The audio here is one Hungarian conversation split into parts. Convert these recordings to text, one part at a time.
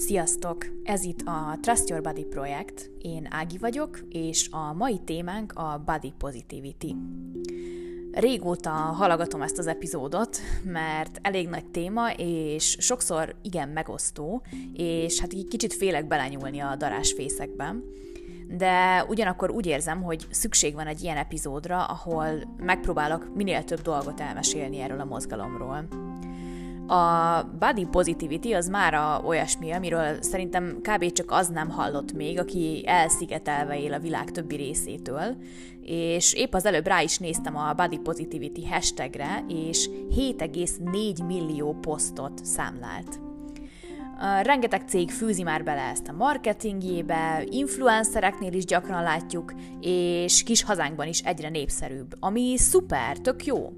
Sziasztok! Ez itt a Trust Your Body projekt. Én Ági vagyok, és a mai témánk a Body Positivity. Régóta hallgatom ezt az epizódot, mert elég nagy téma, és sokszor igen megosztó, és hát így kicsit félek belenyúlni a darásfészekbe. De ugyanakkor úgy érzem, hogy szükség van egy ilyen epizódra, ahol megpróbálok minél több dolgot elmesélni erről a mozgalomról. A body positivity az már a olyasmi, amiről szerintem kb. csak az nem hallott még, aki elszigetelve él a világ többi részétől, és épp az előbb rá is néztem a body positivity hashtagre, és 7,4 millió posztot számlált. Rengeteg cég fűzi már bele ezt a marketingjébe, influencereknél is gyakran látjuk, és kis hazánkban is egyre népszerűbb, ami szuper, tök jó.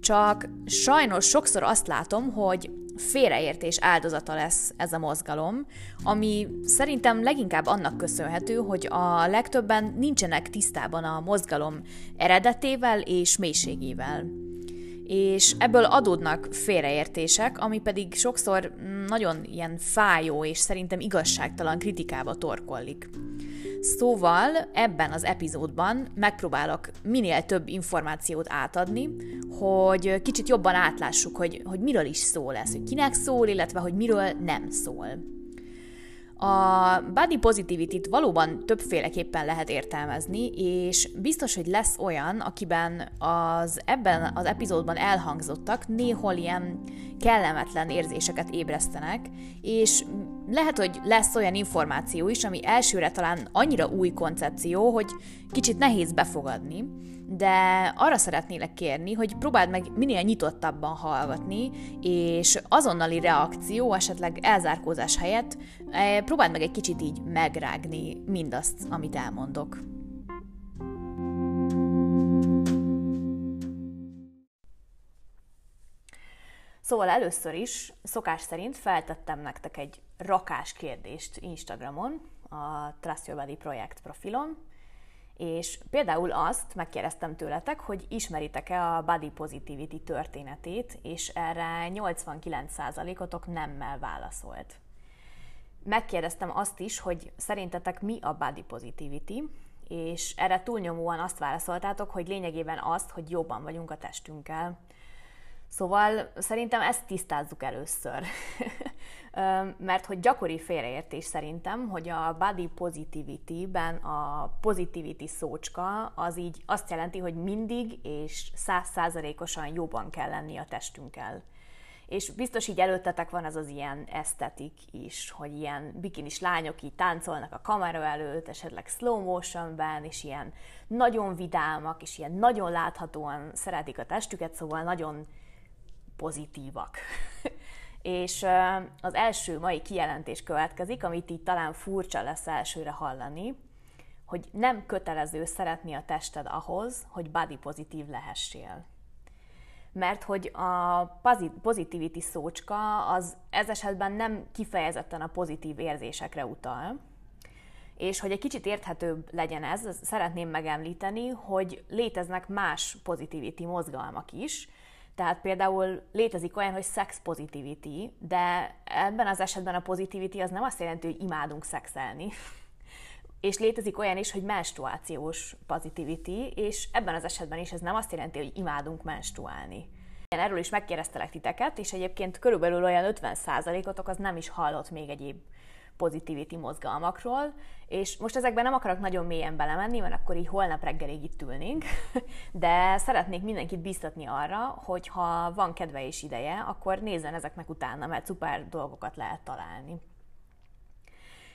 Csak sajnos sokszor azt látom, hogy félreértés áldozata lesz ez a mozgalom, ami szerintem leginkább annak köszönhető, hogy a legtöbben nincsenek tisztában a mozgalom eredetével és mélységével és ebből adódnak félreértések, ami pedig sokszor nagyon ilyen fájó és szerintem igazságtalan kritikába torkollik. Szóval ebben az epizódban megpróbálok minél több információt átadni, hogy kicsit jobban átlássuk, hogy, hogy miről is szól ez, hogy kinek szól, illetve hogy miről nem szól. A body positivity-t valóban többféleképpen lehet értelmezni, és biztos, hogy lesz olyan, akiben az ebben az epizódban elhangzottak néhol ilyen kellemetlen érzéseket ébresztenek, és lehet, hogy lesz olyan információ is, ami elsőre talán annyira új koncepció, hogy kicsit nehéz befogadni, de arra szeretnélek kérni, hogy próbáld meg minél nyitottabban hallgatni, és azonnali reakció, esetleg elzárkózás helyett eh, próbáld meg egy kicsit így megrágni mindazt, amit elmondok. Szóval először is, szokás szerint feltettem nektek egy rakás kérdést Instagramon, a Trust Your Body projekt profilon, és például azt megkérdeztem tőletek, hogy ismeritek-e a body positivity történetét, és erre 89%-otok nemmel válaszolt. Megkérdeztem azt is, hogy szerintetek mi a body positivity, és erre túlnyomóan azt válaszoltátok, hogy lényegében azt, hogy jobban vagyunk a testünkkel. Szóval szerintem ezt tisztázzuk először. Mert hogy gyakori félreértés szerintem, hogy a body positivity-ben a positivity szócska az így azt jelenti, hogy mindig és százszázalékosan jobban kell lenni a testünkkel. És biztos így előttetek van az az ilyen esztetik is, hogy ilyen bikinis lányok így táncolnak a kamera előtt, esetleg slow motionben, és ilyen nagyon vidámak, és ilyen nagyon láthatóan szeretik a testüket, szóval nagyon pozitívak. és az első mai kijelentés következik, amit így talán furcsa lesz elsőre hallani, hogy nem kötelező szeretni a tested ahhoz, hogy body pozitív lehessél. Mert hogy a positivity szócska az ez esetben nem kifejezetten a pozitív érzésekre utal, és hogy egy kicsit érthetőbb legyen ez, szeretném megemlíteni, hogy léteznek más positivity mozgalmak is, tehát például létezik olyan, hogy sex positivity, de ebben az esetben a positivity az nem azt jelenti, hogy imádunk szexelni. és létezik olyan is, hogy menstruációs positivity, és ebben az esetben is ez nem azt jelenti, hogy imádunk menstruálni. Erről is megkérdeztelek titeket, és egyébként körülbelül olyan 50%-otok az nem is hallott még egyéb positivity mozgalmakról, és most ezekben nem akarok nagyon mélyen belemenni, mert akkor így holnap reggelig itt ülnénk, de szeretnék mindenkit biztatni arra, hogy ha van kedve és ideje, akkor nézzen ezeknek utána, mert szuper dolgokat lehet találni.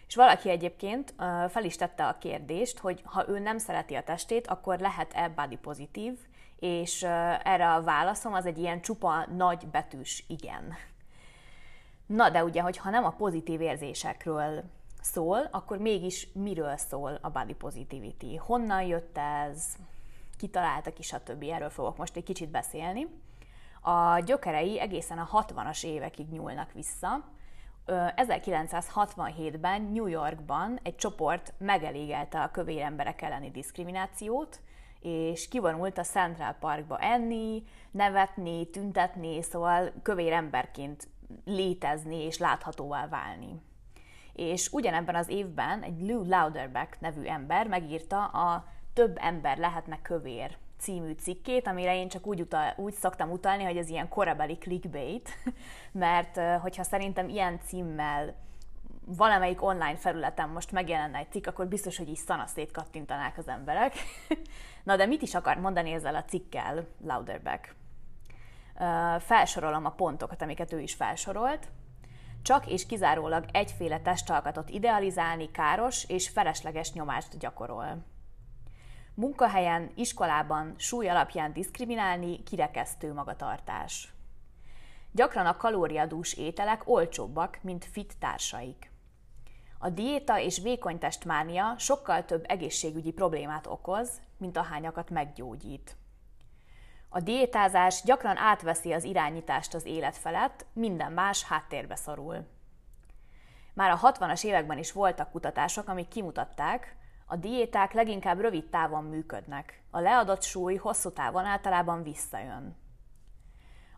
És valaki egyébként fel is tette a kérdést, hogy ha ő nem szereti a testét, akkor lehet-e body pozitív, és erre a válaszom az egy ilyen csupa nagy betűs igen. Na, de ugye, hogyha nem a pozitív érzésekről szól, akkor mégis miről szól a body positivity? Honnan jött ez? Kitaláltak is, stb. Erről fogok most egy kicsit beszélni. A gyökerei egészen a 60-as évekig nyúlnak vissza. 1967-ben New Yorkban egy csoport megelégelte a kövér emberek elleni diszkriminációt, és kivonult a Central Parkba enni, nevetni, tüntetni, szóval kövér emberként létezni és láthatóvá válni. és ugyanebben az évben egy Lou Lauderback nevű ember megírta a Több ember lehetne kövér című cikkét, amire én csak úgy, utal, úgy szoktam utalni, hogy ez ilyen korabeli clickbait, mert hogyha szerintem ilyen címmel valamelyik online felületen most megjelenne egy cikk, akkor biztos, hogy így szanaszét kattintanák az emberek. Na de mit is akar mondani ezzel a cikkel Lauderback? Felsorolom a pontokat, amiket ő is felsorolt. Csak és kizárólag egyféle testalkatot idealizálni káros és felesleges nyomást gyakorol. Munkahelyen, iskolában súly alapján diszkriminálni kirekesztő magatartás. Gyakran a kalóriadús ételek olcsóbbak, mint fit társaik. A diéta és vékony testmánia sokkal több egészségügyi problémát okoz, mint ahányakat meggyógyít. A diétázás gyakran átveszi az irányítást az élet felett, minden más háttérbe szorul. Már a 60-as években is voltak kutatások, amik kimutatták, a diéták leginkább rövid távon működnek, a leadott súly hosszú távon általában visszajön.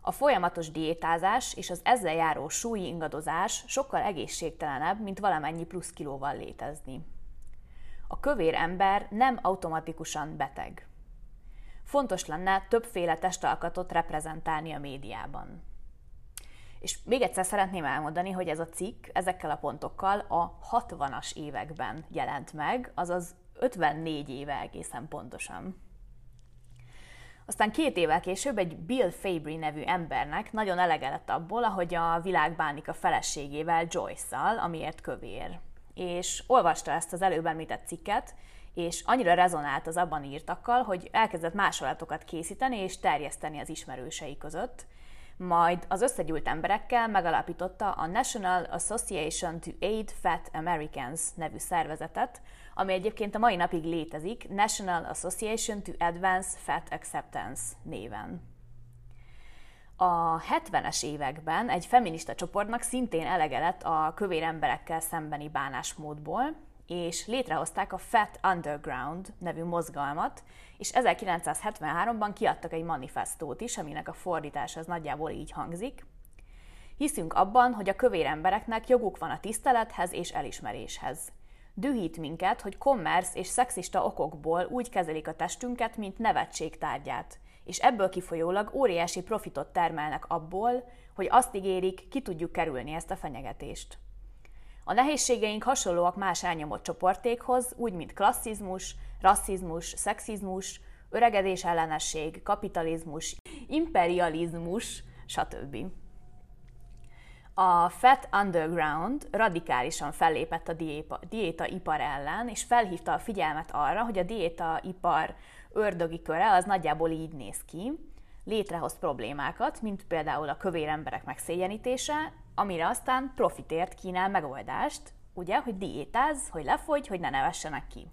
A folyamatos diétázás és az ezzel járó súlyi ingadozás sokkal egészségtelenebb, mint valamennyi plusz kilóval létezni. A kövér ember nem automatikusan beteg. Fontos lenne többféle testalkatot reprezentálni a médiában. És még egyszer szeretném elmondani, hogy ez a cikk ezekkel a pontokkal a 60-as években jelent meg, azaz 54 éve egészen pontosan. Aztán két évvel később egy Bill Fabry nevű embernek nagyon elege lett abból, ahogy a világ bánik a feleségével, Joyce-szal, amiért kövér. És olvasta ezt az előbb említett cikket, és annyira rezonált az abban írtakkal, hogy elkezdett másolatokat készíteni és terjeszteni az ismerősei között, majd az összegyűlt emberekkel megalapította a National Association to Aid Fat Americans nevű szervezetet, ami egyébként a mai napig létezik, National Association to Advance Fat Acceptance néven. A 70-es években egy feminista csoportnak szintén elege lett a kövér emberekkel szembeni bánásmódból, és létrehozták a Fat Underground nevű mozgalmat, és 1973-ban kiadtak egy manifestót is, aminek a fordítás az nagyjából így hangzik. Hiszünk abban, hogy a kövér embereknek joguk van a tisztelethez és elismeréshez. Dühít minket, hogy kommersz és szexista okokból úgy kezelik a testünket, mint nevetség tárgyát, és ebből kifolyólag óriási profitot termelnek abból, hogy azt ígérik, ki tudjuk kerülni ezt a fenyegetést. A nehézségeink hasonlóak más elnyomott csoportékhoz, úgy, mint klasszizmus, rasszizmus, szexizmus, öregedés ellenesség, kapitalizmus, imperializmus, stb. A Fat Underground radikálisan fellépett a diétaipar ellen, és felhívta a figyelmet arra, hogy a diétaipar ördögi köre az nagyjából így néz ki, létrehoz problémákat, mint például a kövér emberek megszégyenítése, amire aztán profitért kínál megoldást, ugye, hogy diétáz, hogy lefogy, hogy ne nevessenek ki.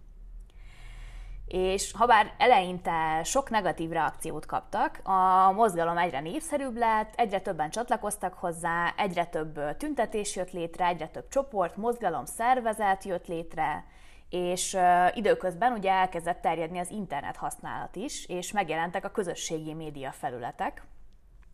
És ha bár eleinte sok negatív reakciót kaptak, a mozgalom egyre népszerűbb lett, egyre többen csatlakoztak hozzá, egyre több tüntetés jött létre, egyre több csoport, mozgalom, szervezet jött létre, és időközben ugye elkezdett terjedni az internet használat is, és megjelentek a közösségi média felületek,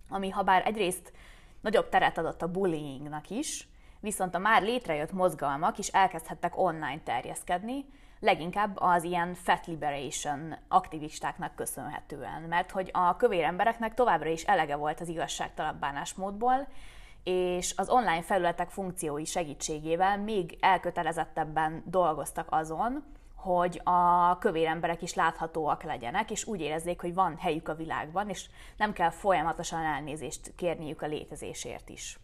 ami ha bár egyrészt nagyobb teret adott a bullyingnak is, viszont a már létrejött mozgalmak is elkezdhettek online terjeszkedni, leginkább az ilyen fat liberation aktivistáknak köszönhetően, mert hogy a kövér embereknek továbbra is elege volt az igazságtalan bánásmódból, és az online felületek funkciói segítségével még elkötelezettebben dolgoztak azon, hogy a kövér emberek is láthatóak legyenek, és úgy érezzék, hogy van helyük a világban, és nem kell folyamatosan elnézést kérniük a létezésért is.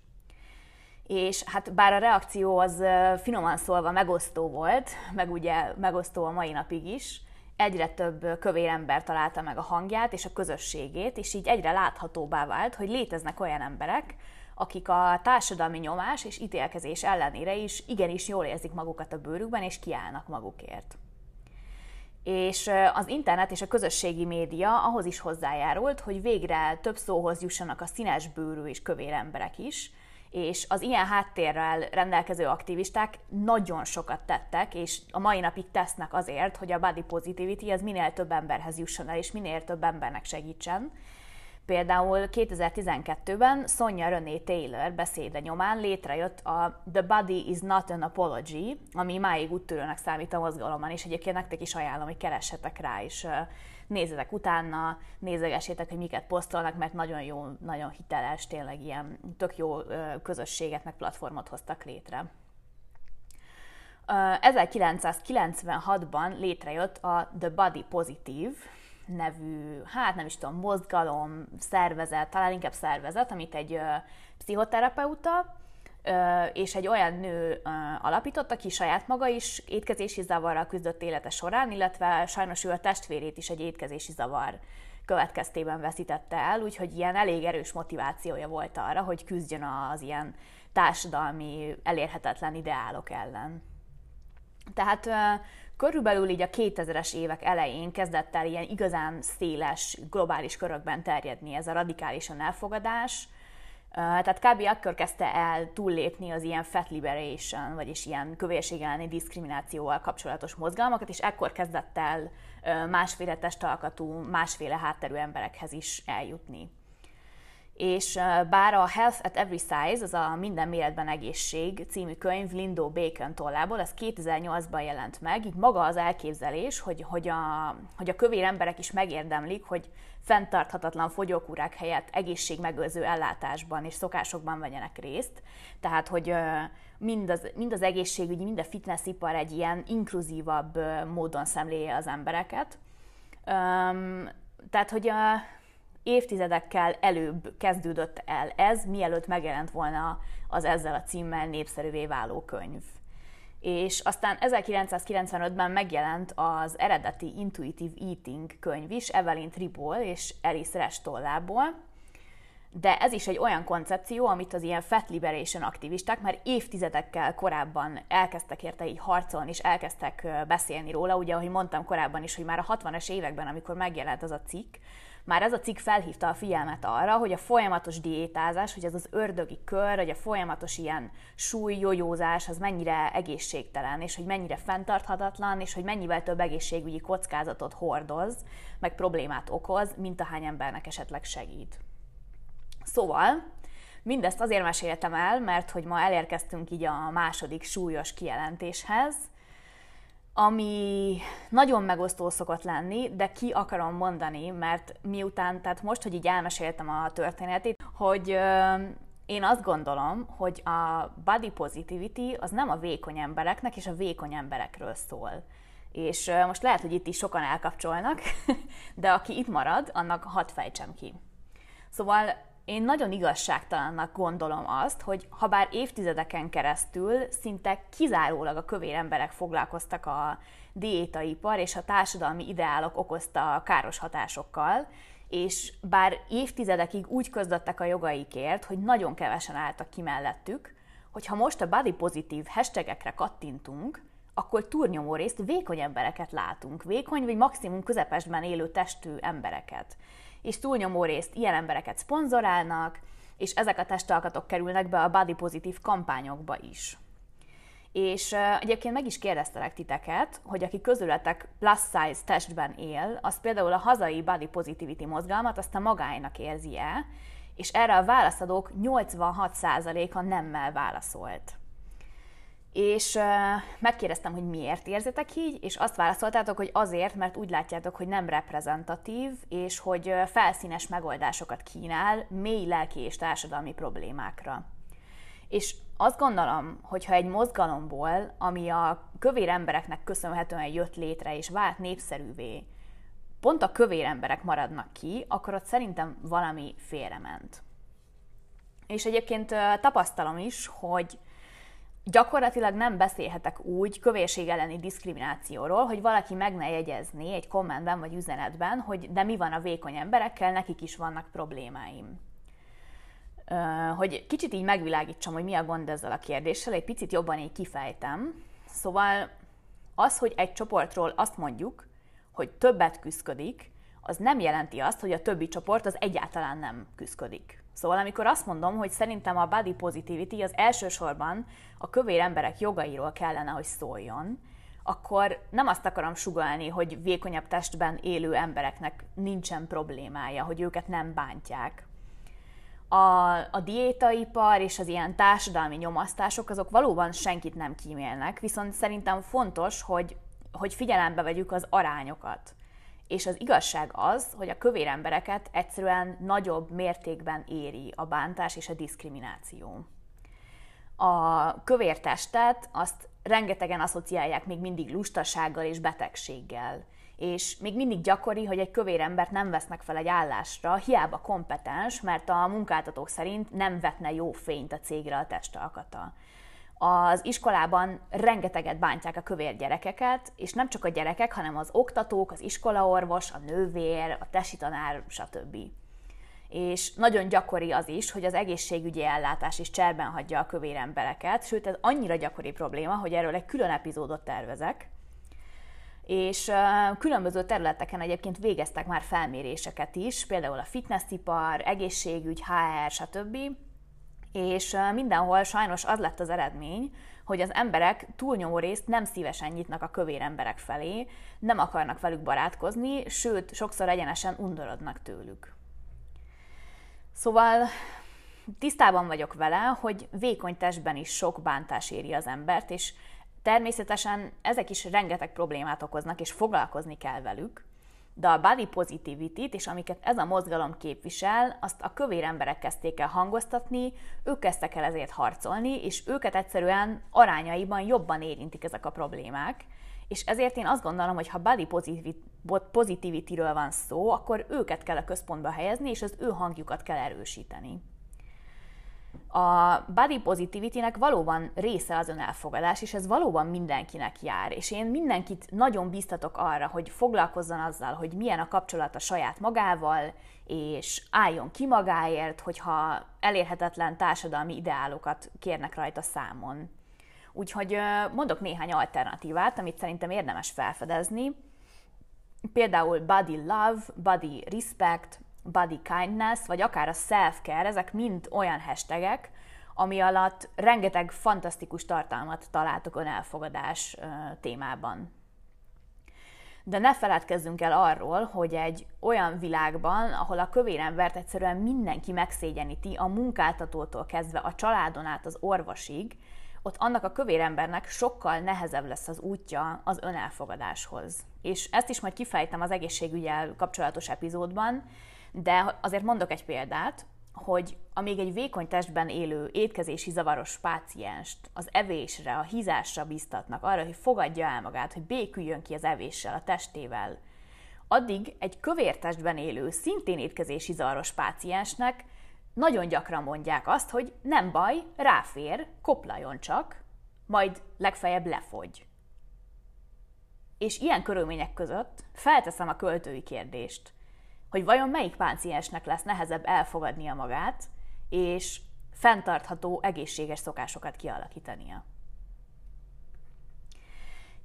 És hát bár a reakció az finoman szólva megosztó volt, meg ugye megosztó a mai napig is, egyre több kövér ember találta meg a hangját és a közösségét, és így egyre láthatóbbá vált, hogy léteznek olyan emberek, akik a társadalmi nyomás és ítélkezés ellenére is igenis jól érzik magukat a bőrükben, és kiállnak magukért. És az internet és a közösségi média ahhoz is hozzájárult, hogy végre több szóhoz jussanak a színes bőrű és kövér emberek is, és az ilyen háttérrel rendelkező aktivisták nagyon sokat tettek, és a mai napig tesznek azért, hogy a body positivity az minél több emberhez jusson el, és minél több embernek segítsen Például 2012-ben Sonja René Taylor beszéde nyomán létrejött a The Body is not an apology, ami máig úttörőnek számít a mozgalomban, és egyébként nektek is ajánlom, hogy keressetek rá, és nézzetek utána, nézegessétek, hogy miket posztolnak, mert nagyon jó, nagyon hiteles, tényleg ilyen tök jó közösséget, meg platformot hoztak létre. 1996-ban létrejött a The Body Positive nevű, hát nem is tudom, mozgalom, szervezet, talán inkább szervezet, amit egy pszichoterapeuta és egy olyan nő alapított, aki saját maga is étkezési zavarral küzdött élete során, illetve sajnos ő a testvérét is egy étkezési zavar következtében veszítette el, úgyhogy ilyen elég erős motivációja volt arra, hogy küzdjön az ilyen társadalmi elérhetetlen ideálok ellen. Tehát körülbelül így a 2000-es évek elején kezdett el ilyen igazán széles, globális körökben terjedni ez a radikálisan elfogadás, tehát kb. akkor kezdte el túllépni az ilyen fat liberation, vagyis ilyen kövérség elleni diszkriminációval kapcsolatos mozgalmakat, és ekkor kezdett el másféle testalkatú, másféle hátterű emberekhez is eljutni és bár a Health at Every Size, az a Minden méretben egészség című könyv Lindo Bacon tollából, ez 2008-ban jelent meg, így maga az elképzelés, hogy, hogy, a, hogy a kövér emberek is megérdemlik, hogy fenntarthatatlan fogyókúrák helyett egészségmegőrző ellátásban és szokásokban vegyenek részt. Tehát, hogy mind az, mind az egészségügyi, mind a fitnessipar egy ilyen inkluzívabb módon szemléje az embereket. tehát, hogy a, évtizedekkel előbb kezdődött el ez, mielőtt megjelent volna az ezzel a címmel népszerűvé váló könyv. És aztán 1995-ben megjelent az eredeti Intuitive Eating könyv is, Evelyn Tribol és Alice Restollából, de ez is egy olyan koncepció, amit az ilyen fat liberation aktivisták már évtizedekkel korábban elkezdtek érte így harcolni, és elkezdtek beszélni róla. Ugye, ahogy mondtam korábban is, hogy már a 60-as években, amikor megjelent az a cikk, már ez a cikk felhívta a figyelmet arra, hogy a folyamatos diétázás, hogy ez az ördögi kör, hogy a folyamatos ilyen súlyjójózás, az mennyire egészségtelen, és hogy mennyire fenntarthatatlan, és hogy mennyivel több egészségügyi kockázatot hordoz, meg problémát okoz, mint ahány embernek esetleg segít. Szóval, mindezt azért meséltem el, mert hogy ma elérkeztünk így a második súlyos kijelentéshez, ami nagyon megosztó szokott lenni, de ki akarom mondani, mert miután, tehát most, hogy így elmeséltem a történetét, hogy ö, én azt gondolom, hogy a body positivity az nem a vékony embereknek és a vékony emberekről szól. És ö, most lehet, hogy itt is sokan elkapcsolnak, de aki itt marad, annak hadd fejtsem ki. Szóval én nagyon igazságtalannak gondolom azt, hogy ha bár évtizedeken keresztül szinte kizárólag a kövér emberek foglalkoztak a diétaipar és a társadalmi ideálok okozta káros hatásokkal, és bár évtizedekig úgy közdöttek a jogaikért, hogy nagyon kevesen álltak ki mellettük, hogyha most a body pozitív hashtagekre kattintunk, akkor túrnyomó részt vékony embereket látunk, vékony vagy maximum közepesben élő testű embereket és túlnyomó részt ilyen embereket szponzorálnak, és ezek a testalkatok kerülnek be a body pozitív kampányokba is. És egyébként meg is kérdeztelek titeket, hogy aki közületek plus size testben él, az például a hazai body positivity mozgalmat azt a magáinak érzi-e, és erre a válaszadók 86%-a nemmel válaszolt és megkérdeztem, hogy miért érzitek így, és azt válaszoltátok, hogy azért, mert úgy látjátok, hogy nem reprezentatív, és hogy felszínes megoldásokat kínál mély lelki és társadalmi problémákra. És azt gondolom, hogy ha egy mozgalomból, ami a kövér embereknek köszönhetően jött létre és vált népszerűvé, pont a kövér emberek maradnak ki, akkor ott szerintem valami félrement. És egyébként tapasztalom is, hogy gyakorlatilag nem beszélhetek úgy kövérség elleni diszkriminációról, hogy valaki meg ne jegyezni egy kommentben vagy üzenetben, hogy de mi van a vékony emberekkel, nekik is vannak problémáim. Hogy kicsit így megvilágítsam, hogy mi a gond ezzel a kérdéssel, egy picit jobban így kifejtem. Szóval az, hogy egy csoportról azt mondjuk, hogy többet küzdik, az nem jelenti azt, hogy a többi csoport az egyáltalán nem küzdik. Szóval amikor azt mondom, hogy szerintem a body positivity az elsősorban a kövér emberek jogairól kellene, hogy szóljon, akkor nem azt akarom sugalni, hogy vékonyabb testben élő embereknek nincsen problémája, hogy őket nem bántják. A, a diétaipar és az ilyen társadalmi nyomasztások azok valóban senkit nem kímélnek, viszont szerintem fontos, hogy, hogy figyelembe vegyük az arányokat. És az igazság az, hogy a kövér embereket egyszerűen nagyobb mértékben éri a bántás és a diszkrimináció. A kövér testet azt rengetegen asszociálják még mindig lustasággal és betegséggel. És még mindig gyakori, hogy egy kövér embert nem vesznek fel egy állásra, hiába kompetens, mert a munkáltatók szerint nem vetne jó fényt a cégre a testalkata. Az iskolában rengeteget bántják a kövér gyerekeket, és nem csak a gyerekek, hanem az oktatók, az iskolaorvos, a nővér, a tesi tanár, stb. És nagyon gyakori az is, hogy az egészségügyi ellátás is cserben hagyja a kövér embereket, sőt ez annyira gyakori probléma, hogy erről egy külön epizódot tervezek. És különböző területeken egyébként végeztek már felméréseket is, például a fitnessipar, egészségügy, HR, stb és mindenhol sajnos az lett az eredmény, hogy az emberek túlnyomó részt nem szívesen nyitnak a kövér emberek felé, nem akarnak velük barátkozni, sőt, sokszor egyenesen undorodnak tőlük. Szóval tisztában vagyok vele, hogy vékony testben is sok bántás éri az embert, és természetesen ezek is rengeteg problémát okoznak, és foglalkozni kell velük de a body positivity-t, és amiket ez a mozgalom képvisel, azt a kövér emberek kezdték el hangoztatni, ők kezdtek el ezért harcolni, és őket egyszerűen arányaiban jobban érintik ezek a problémák. És ezért én azt gondolom, hogy ha body positivity-ről van szó, akkor őket kell a központba helyezni, és az ő hangjukat kell erősíteni a body positivity-nek valóban része az önelfogadás, és ez valóban mindenkinek jár. És én mindenkit nagyon biztatok arra, hogy foglalkozzon azzal, hogy milyen a kapcsolat a saját magával, és álljon ki magáért, hogyha elérhetetlen társadalmi ideálokat kérnek rajta számon. Úgyhogy mondok néhány alternatívát, amit szerintem érdemes felfedezni. Például body love, body respect, body kindness, vagy akár a self-care, ezek mind olyan hashtagek, ami alatt rengeteg fantasztikus tartalmat találtok önelfogadás témában. De ne feledkezzünk el arról, hogy egy olyan világban, ahol a kövér embert egyszerűen mindenki megszégyeníti, a munkáltatótól kezdve a családon át az orvosig, ott annak a kövér embernek sokkal nehezebb lesz az útja az önelfogadáshoz. És ezt is majd kifejtem az egészségügyel kapcsolatos epizódban, de azért mondok egy példát, hogy amíg egy vékony testben élő étkezési zavaros pácienst az evésre, a hízásra biztatnak, arra, hogy fogadja el magát, hogy béküljön ki az evéssel, a testével, addig egy kövér testben élő, szintén étkezési zavaros páciensnek nagyon gyakran mondják azt, hogy nem baj, ráfér, koplajon csak, majd legfeljebb lefogy. És ilyen körülmények között felteszem a költői kérdést hogy vajon melyik páciensnek lesz nehezebb elfogadnia magát, és fenntartható, egészséges szokásokat kialakítania.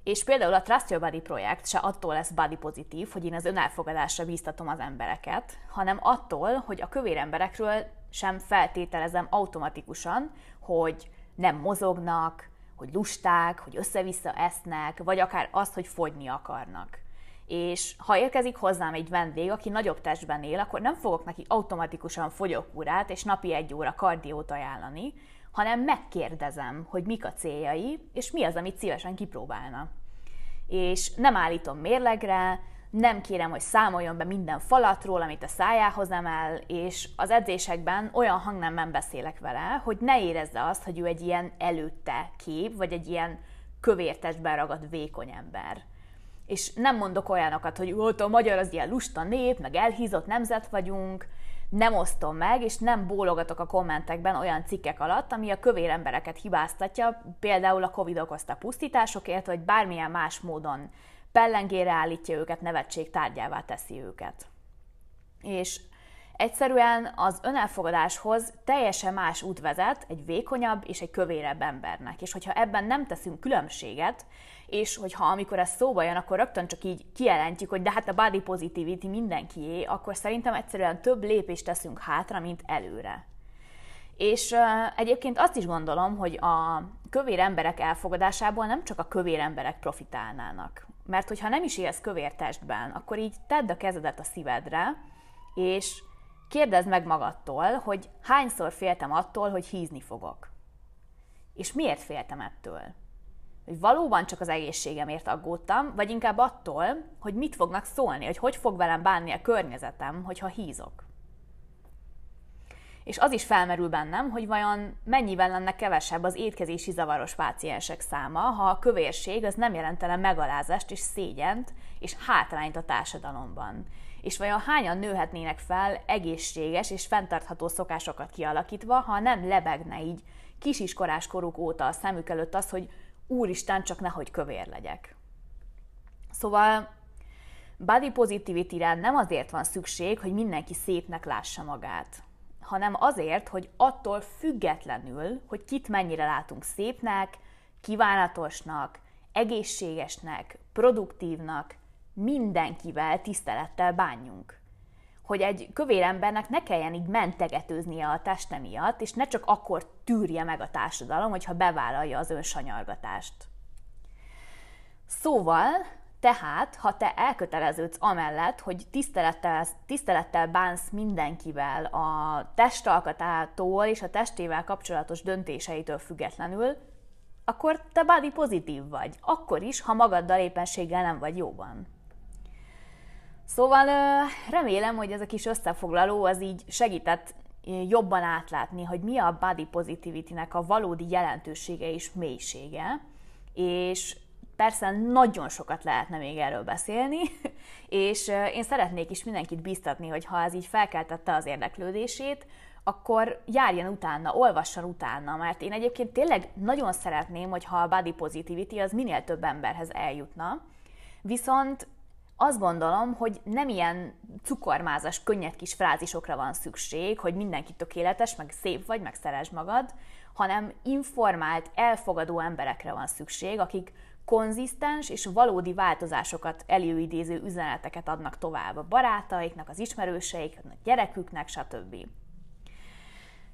És például a Trust Your Body projekt se attól lesz body pozitív, hogy én az önelfogadásra bíztatom az embereket, hanem attól, hogy a kövér emberekről sem feltételezem automatikusan, hogy nem mozognak, hogy lusták, hogy össze-vissza esznek, vagy akár azt, hogy fogyni akarnak és ha érkezik hozzám egy vendég, aki nagyobb testben él, akkor nem fogok neki automatikusan fogyókúrát és napi egy óra kardiót ajánlani, hanem megkérdezem, hogy mik a céljai, és mi az, amit szívesen kipróbálna. És nem állítom mérlegre, nem kérem, hogy számoljon be minden falatról, amit a szájához emel, és az edzésekben olyan hangnemben beszélek vele, hogy ne érezze azt, hogy ő egy ilyen előtte kép, vagy egy ilyen kövértestben ragadt vékony ember és nem mondok olyanokat, hogy ott a magyar az ilyen lusta nép, meg elhízott nemzet vagyunk, nem osztom meg, és nem bólogatok a kommentekben olyan cikkek alatt, ami a kövér embereket hibáztatja, például a Covid okozta pusztításokért, vagy bármilyen más módon pellengére állítja őket, nevetség tárgyává teszi őket. És Egyszerűen az önelfogadáshoz teljesen más út vezet egy vékonyabb és egy kövérebb embernek. És hogyha ebben nem teszünk különbséget, és hogyha amikor ez szóba jön, akkor rögtön csak így kijelentjük, hogy de hát a body positivity mindenkié, akkor szerintem egyszerűen több lépést teszünk hátra, mint előre. És egyébként azt is gondolom, hogy a kövér emberek elfogadásából nem csak a kövér emberek profitálnának. Mert hogyha nem is élsz kövér testben, akkor így tedd a kezedet a szívedre, és kérdezd meg magadtól, hogy hányszor féltem attól, hogy hízni fogok. És miért féltem ettől? Hogy valóban csak az egészségemért aggódtam, vagy inkább attól, hogy mit fognak szólni, hogy hogy fog velem bánni a környezetem, hogyha hízok. És az is felmerül bennem, hogy vajon mennyivel lenne kevesebb az étkezési zavaros páciensek száma, ha a kövérség az nem jelentene megalázást és szégyent és hátrányt a társadalomban. És vajon hányan nőhetnének fel egészséges és fenntartható szokásokat kialakítva, ha nem lebegne így kisiskorás koruk óta a szemük előtt az, hogy úristen, csak nehogy kövér legyek. Szóval body positivity-re nem azért van szükség, hogy mindenki szépnek lássa magát, hanem azért, hogy attól függetlenül, hogy kit mennyire látunk szépnek, kívánatosnak, egészségesnek, produktívnak, mindenkivel tisztelettel bánjunk. Hogy egy kövér embernek ne kelljen így mentegetőznie a teste miatt, és ne csak akkor tűrje meg a társadalom, hogyha bevállalja az önsanyargatást. Szóval tehát, ha te elköteleződsz amellett, hogy tisztelettel, tisztelettel bánsz mindenkivel a testalkatától és a testével kapcsolatos döntéseitől függetlenül, akkor te body pozitív vagy. Akkor is, ha magaddal éppenséggel nem vagy jóban. Szóval remélem, hogy ez a kis összefoglaló az így segített jobban átlátni, hogy mi a body positivity-nek a valódi jelentősége és mélysége, és Persze nagyon sokat lehetne még erről beszélni, és én szeretnék is mindenkit biztatni, hogy ha ez így felkeltette az érdeklődését, akkor járjon utána, olvasson utána, mert én egyébként tényleg nagyon szeretném, hogyha a body positivity az minél több emberhez eljutna, viszont azt gondolom, hogy nem ilyen cukormázas, könnyed kis frázisokra van szükség, hogy mindenki tökéletes, meg szép vagy, meg szeresd magad, hanem informált, elfogadó emberekre van szükség, akik konzisztens és valódi változásokat előidéző üzeneteket adnak tovább a barátaiknak, az ismerőseiknek, a gyereküknek, stb.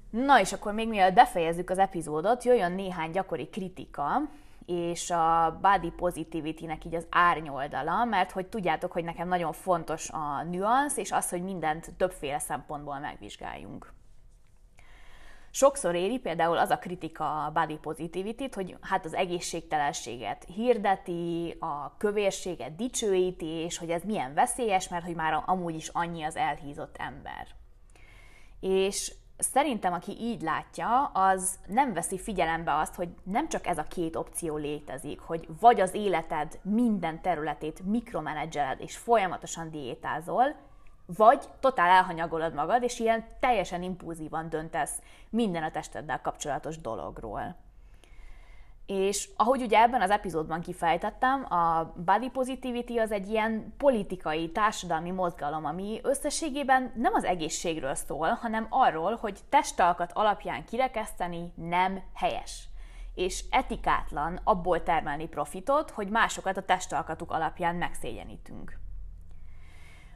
Na és akkor még mielőtt befejezzük az epizódot, jöjjön néhány gyakori kritika, és a body positivity-nek így az árnyoldala, mert hogy tudjátok, hogy nekem nagyon fontos a nüansz, és az, hogy mindent többféle szempontból megvizsgáljunk. Sokszor éri például az a kritika a body positivity hogy hát az egészségtelenséget hirdeti, a kövérséget dicsőíti, és hogy ez milyen veszélyes, mert hogy már amúgy is annyi az elhízott ember. És szerintem, aki így látja, az nem veszi figyelembe azt, hogy nem csak ez a két opció létezik, hogy vagy az életed minden területét mikromenedzseled és folyamatosan diétázol, vagy totál elhanyagolod magad, és ilyen teljesen impulzívan döntesz minden a testeddel kapcsolatos dologról. És ahogy ugye ebben az epizódban kifejtettem, a body positivity az egy ilyen politikai, társadalmi mozgalom, ami összességében nem az egészségről szól, hanem arról, hogy testalkat alapján kirekeszteni nem helyes. És etikátlan abból termelni profitot, hogy másokat a testalkatuk alapján megszégyenítünk.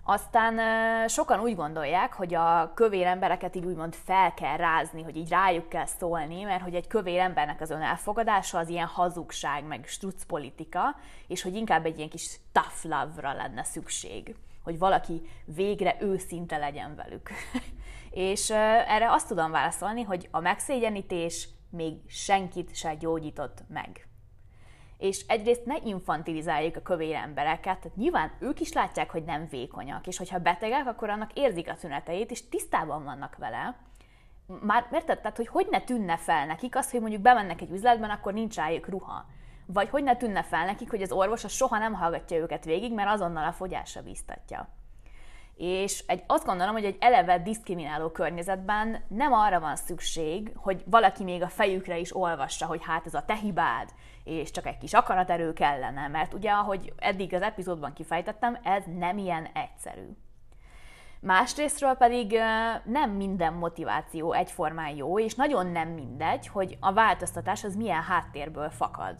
Aztán sokan úgy gondolják, hogy a kövér embereket így úgymond fel kell rázni, hogy így rájuk kell szólni, mert hogy egy kövér embernek az önelfogadása az ilyen hazugság, meg struc politika, és hogy inkább egy ilyen kis tough love-ra lenne szükség, hogy valaki végre őszinte legyen velük. és erre azt tudom válaszolni, hogy a megszégyenítés még senkit se gyógyított meg és egyrészt ne infantilizáljuk a kövér embereket, tehát nyilván ők is látják, hogy nem vékonyak, és hogyha betegek, akkor annak érzik a tüneteit, és tisztában vannak vele. Már érted? Tehát, hogy hogy ne tűnne fel nekik az, hogy mondjuk bemennek egy üzletben, akkor nincs rájuk ruha. Vagy hogy ne tűnne fel nekik, hogy az orvos az soha nem hallgatja őket végig, mert azonnal a fogyásra biztatja. És egy, azt gondolom, hogy egy eleve diszkrimináló környezetben nem arra van szükség, hogy valaki még a fejükre is olvassa, hogy hát ez a te hibád, és csak egy kis akaraterő kellene, mert ugye, ahogy eddig az epizódban kifejtettem, ez nem ilyen egyszerű. Másrésztről pedig nem minden motiváció egyformán jó, és nagyon nem mindegy, hogy a változtatás az milyen háttérből fakad.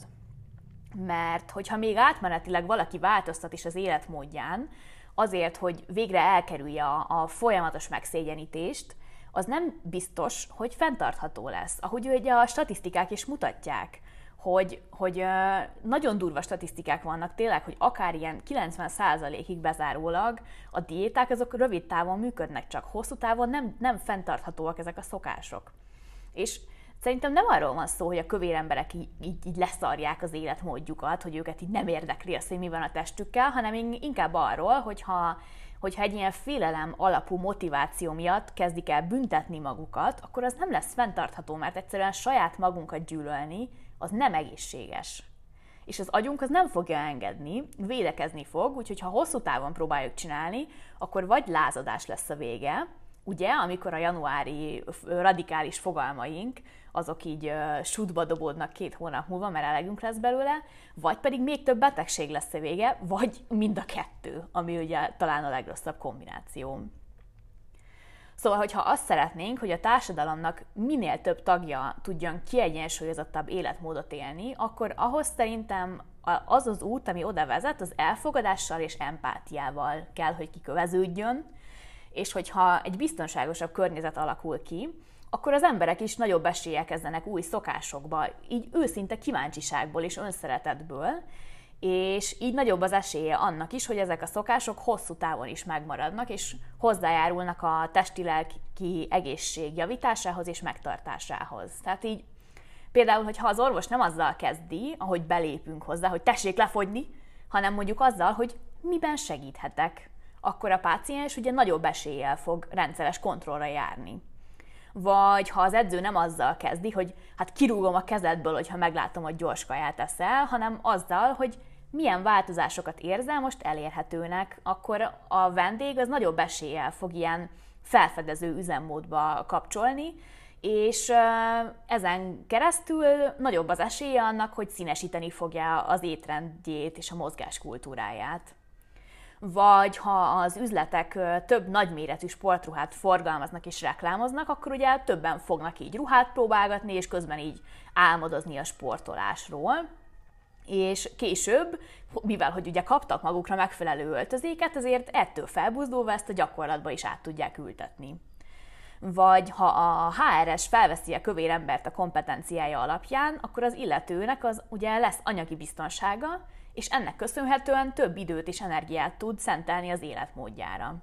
Mert hogyha még átmenetileg valaki változtat is az életmódján, azért, hogy végre elkerülje a, folyamatos megszégyenítést, az nem biztos, hogy fenntartható lesz. Ahogy ugye a statisztikák is mutatják, hogy, hogy nagyon durva statisztikák vannak tényleg, hogy akár ilyen 90%-ig bezárólag a diéták azok rövid távon működnek, csak hosszú távon nem, nem fenntarthatóak ezek a szokások. És Szerintem nem arról van szó, hogy a kövér emberek így, így, leszarják az életmódjukat, hogy őket így nem érdekli az, hogy mi van a testükkel, hanem inkább arról, hogyha, hogyha egy ilyen félelem alapú motiváció miatt kezdik el büntetni magukat, akkor az nem lesz fenntartható, mert egyszerűen saját magunkat gyűlölni, az nem egészséges. És az agyunk az nem fogja engedni, védekezni fog, úgyhogy ha hosszú távon próbáljuk csinálni, akkor vagy lázadás lesz a vége, ugye, amikor a januári radikális fogalmaink, azok így uh, sútba dobódnak két hónap múlva, mert elegünk lesz belőle, vagy pedig még több betegség lesz a vége, vagy mind a kettő, ami ugye talán a legrosszabb kombináció. Szóval, hogyha azt szeretnénk, hogy a társadalomnak minél több tagja tudjon kiegyensúlyozottabb életmódot élni, akkor ahhoz szerintem az az út, ami oda vezet, az elfogadással és empátiával kell, hogy kiköveződjön, és hogyha egy biztonságosabb környezet alakul ki, akkor az emberek is nagyobb esélye kezdenek új szokásokba, így őszinte kíváncsiságból és önszeretetből, és így nagyobb az esélye annak is, hogy ezek a szokások hosszú távon is megmaradnak, és hozzájárulnak a testi-lelki egészség javításához és megtartásához. Tehát így például, hogyha az orvos nem azzal kezdi, ahogy belépünk hozzá, hogy tessék lefogyni, hanem mondjuk azzal, hogy miben segíthetek, akkor a páciens ugye nagyobb eséllyel fog rendszeres kontrollra járni. Vagy ha az edző nem azzal kezdi, hogy hát kirúgom a kezedből, hogyha meglátom, hogy gyors kaját eszel, hanem azzal, hogy milyen változásokat érzel most elérhetőnek, akkor a vendég az nagyobb eséllyel fog ilyen felfedező üzemmódba kapcsolni, és ezen keresztül nagyobb az esélye annak, hogy színesíteni fogja az étrendjét és a mozgáskultúráját vagy ha az üzletek több nagyméretű sportruhát forgalmaznak és reklámoznak, akkor ugye többen fognak így ruhát próbálgatni, és közben így álmodozni a sportolásról. És később, mivel hogy ugye kaptak magukra megfelelő öltözéket, ezért ettől felbuzdulva ezt a gyakorlatba is át tudják ültetni. Vagy ha a HRS felveszi a kövér embert a kompetenciája alapján, akkor az illetőnek az ugye lesz anyagi biztonsága, és ennek köszönhetően több időt és energiát tud szentelni az életmódjára.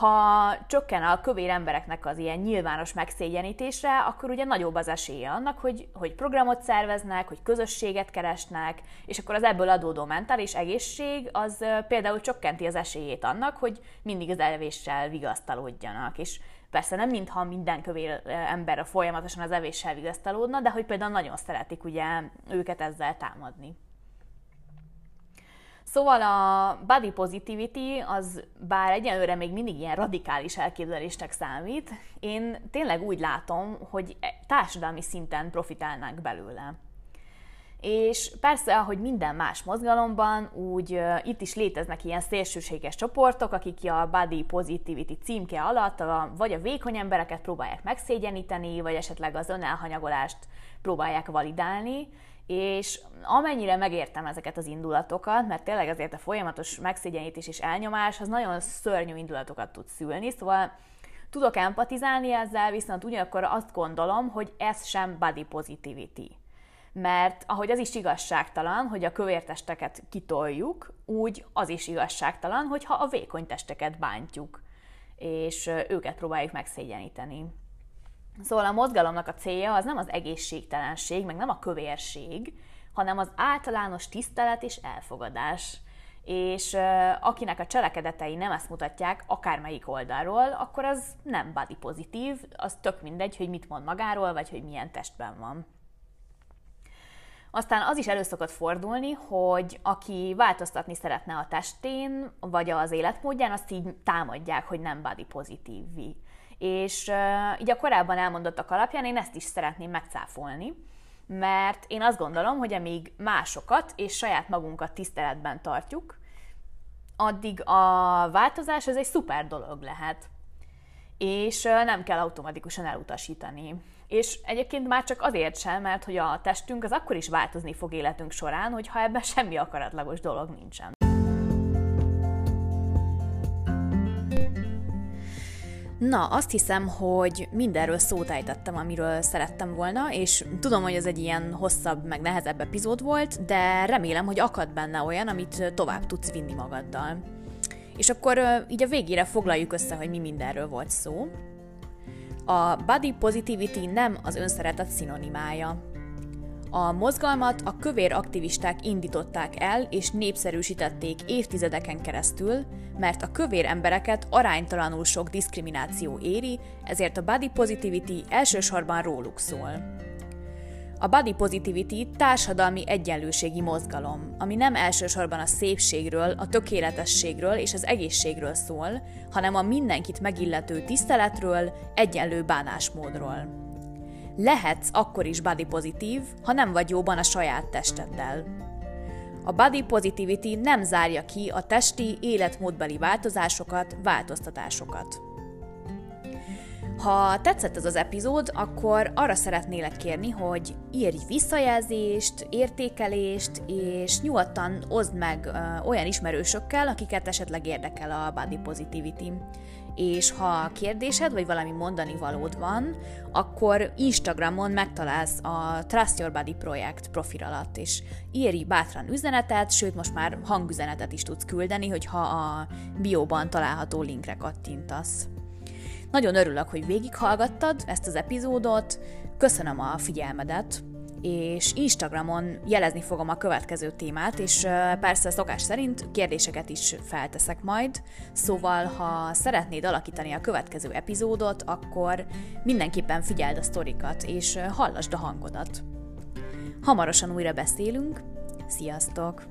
Ha csökken a kövér embereknek az ilyen nyilvános megszégyenítésre, akkor ugye nagyobb az esélye annak, hogy, hogy programot szerveznek, hogy közösséget keresnek, és akkor az ebből adódó mentális egészség az például csökkenti az esélyét annak, hogy mindig az elvéssel vigasztalódjanak. És persze nem mintha minden kövér ember folyamatosan az evéssel vigasztalódna, de hogy például nagyon szeretik ugye őket ezzel támadni. Szóval a body positivity az bár egyelőre még mindig ilyen radikális elképzelésnek számít, én tényleg úgy látom, hogy társadalmi szinten profitálnánk belőle. És persze, ahogy minden más mozgalomban, úgy itt is léteznek ilyen szélsőséges csoportok, akik a body positivity címke alatt a, vagy a vékony embereket próbálják megszégyeníteni, vagy esetleg az önelhanyagolást próbálják validálni, és amennyire megértem ezeket az indulatokat, mert tényleg azért a folyamatos megszégyenítés és elnyomás az nagyon szörnyű indulatokat tud szülni, szóval tudok empatizálni ezzel, viszont ugyanakkor azt gondolom, hogy ez sem body positivity. Mert ahogy az is igazságtalan, hogy a kövértesteket kitoljuk, úgy az is igazságtalan, hogyha a vékony testeket bántjuk, és őket próbáljuk megszégyeníteni. Szóval a mozgalomnak a célja az nem az egészségtelenség, meg nem a kövérség, hanem az általános tisztelet és elfogadás. És akinek a cselekedetei nem ezt mutatják, akármelyik oldalról, akkor az nem body pozitív, az tök mindegy, hogy mit mond magáról, vagy hogy milyen testben van. Aztán az is elő szokott fordulni, hogy aki változtatni szeretne a testén, vagy az életmódján, azt így támadják, hogy nem body pozitív és így a korábban elmondottak alapján én ezt is szeretném megcáfolni, mert én azt gondolom, hogy amíg másokat és saját magunkat tiszteletben tartjuk, addig a változás ez egy szuper dolog lehet. És nem kell automatikusan elutasítani. És egyébként már csak azért sem, mert hogy a testünk az akkor is változni fog életünk során, hogyha ebben semmi akaratlagos dolog nincsen. Na, azt hiszem, hogy mindenről szót ejtettem, amiről szerettem volna, és tudom, hogy ez egy ilyen hosszabb, meg nehezebb epizód volt, de remélem, hogy akad benne olyan, amit tovább tudsz vinni magaddal. És akkor így a végére foglaljuk össze, hogy mi mindenről volt szó. A body positivity nem az önszeretet szinonimája. A mozgalmat a kövér aktivisták indították el és népszerűsítették évtizedeken keresztül, mert a kövér embereket aránytalanul sok diszkrimináció éri, ezért a body positivity elsősorban róluk szól. A body positivity társadalmi egyenlőségi mozgalom, ami nem elsősorban a szépségről, a tökéletességről és az egészségről szól, hanem a mindenkit megillető tiszteletről, egyenlő bánásmódról. Lehetsz akkor is body pozitív, ha nem vagy jóban a saját testeddel. A body positivity nem zárja ki a testi, életmódbeli változásokat, változtatásokat. Ha tetszett ez az epizód, akkor arra szeretnélek kérni, hogy írj visszajelzést, értékelést, és nyugodtan oszd meg olyan ismerősökkel, akiket esetleg érdekel a body positivity. És ha kérdésed vagy valami mondani valód van, akkor Instagramon megtalálsz a Trust Your Body projekt profil alatt, és írj bátran üzenetet, sőt most már hangüzenetet is tudsz küldeni, hogyha a bióban található linkre kattintasz. Nagyon örülök, hogy végighallgattad ezt az epizódot, köszönöm a figyelmedet, és Instagramon jelezni fogom a következő témát, és persze szokás szerint kérdéseket is felteszek majd, szóval ha szeretnéd alakítani a következő epizódot, akkor mindenképpen figyeld a sztorikat, és hallasd a hangodat. Hamarosan újra beszélünk, sziasztok!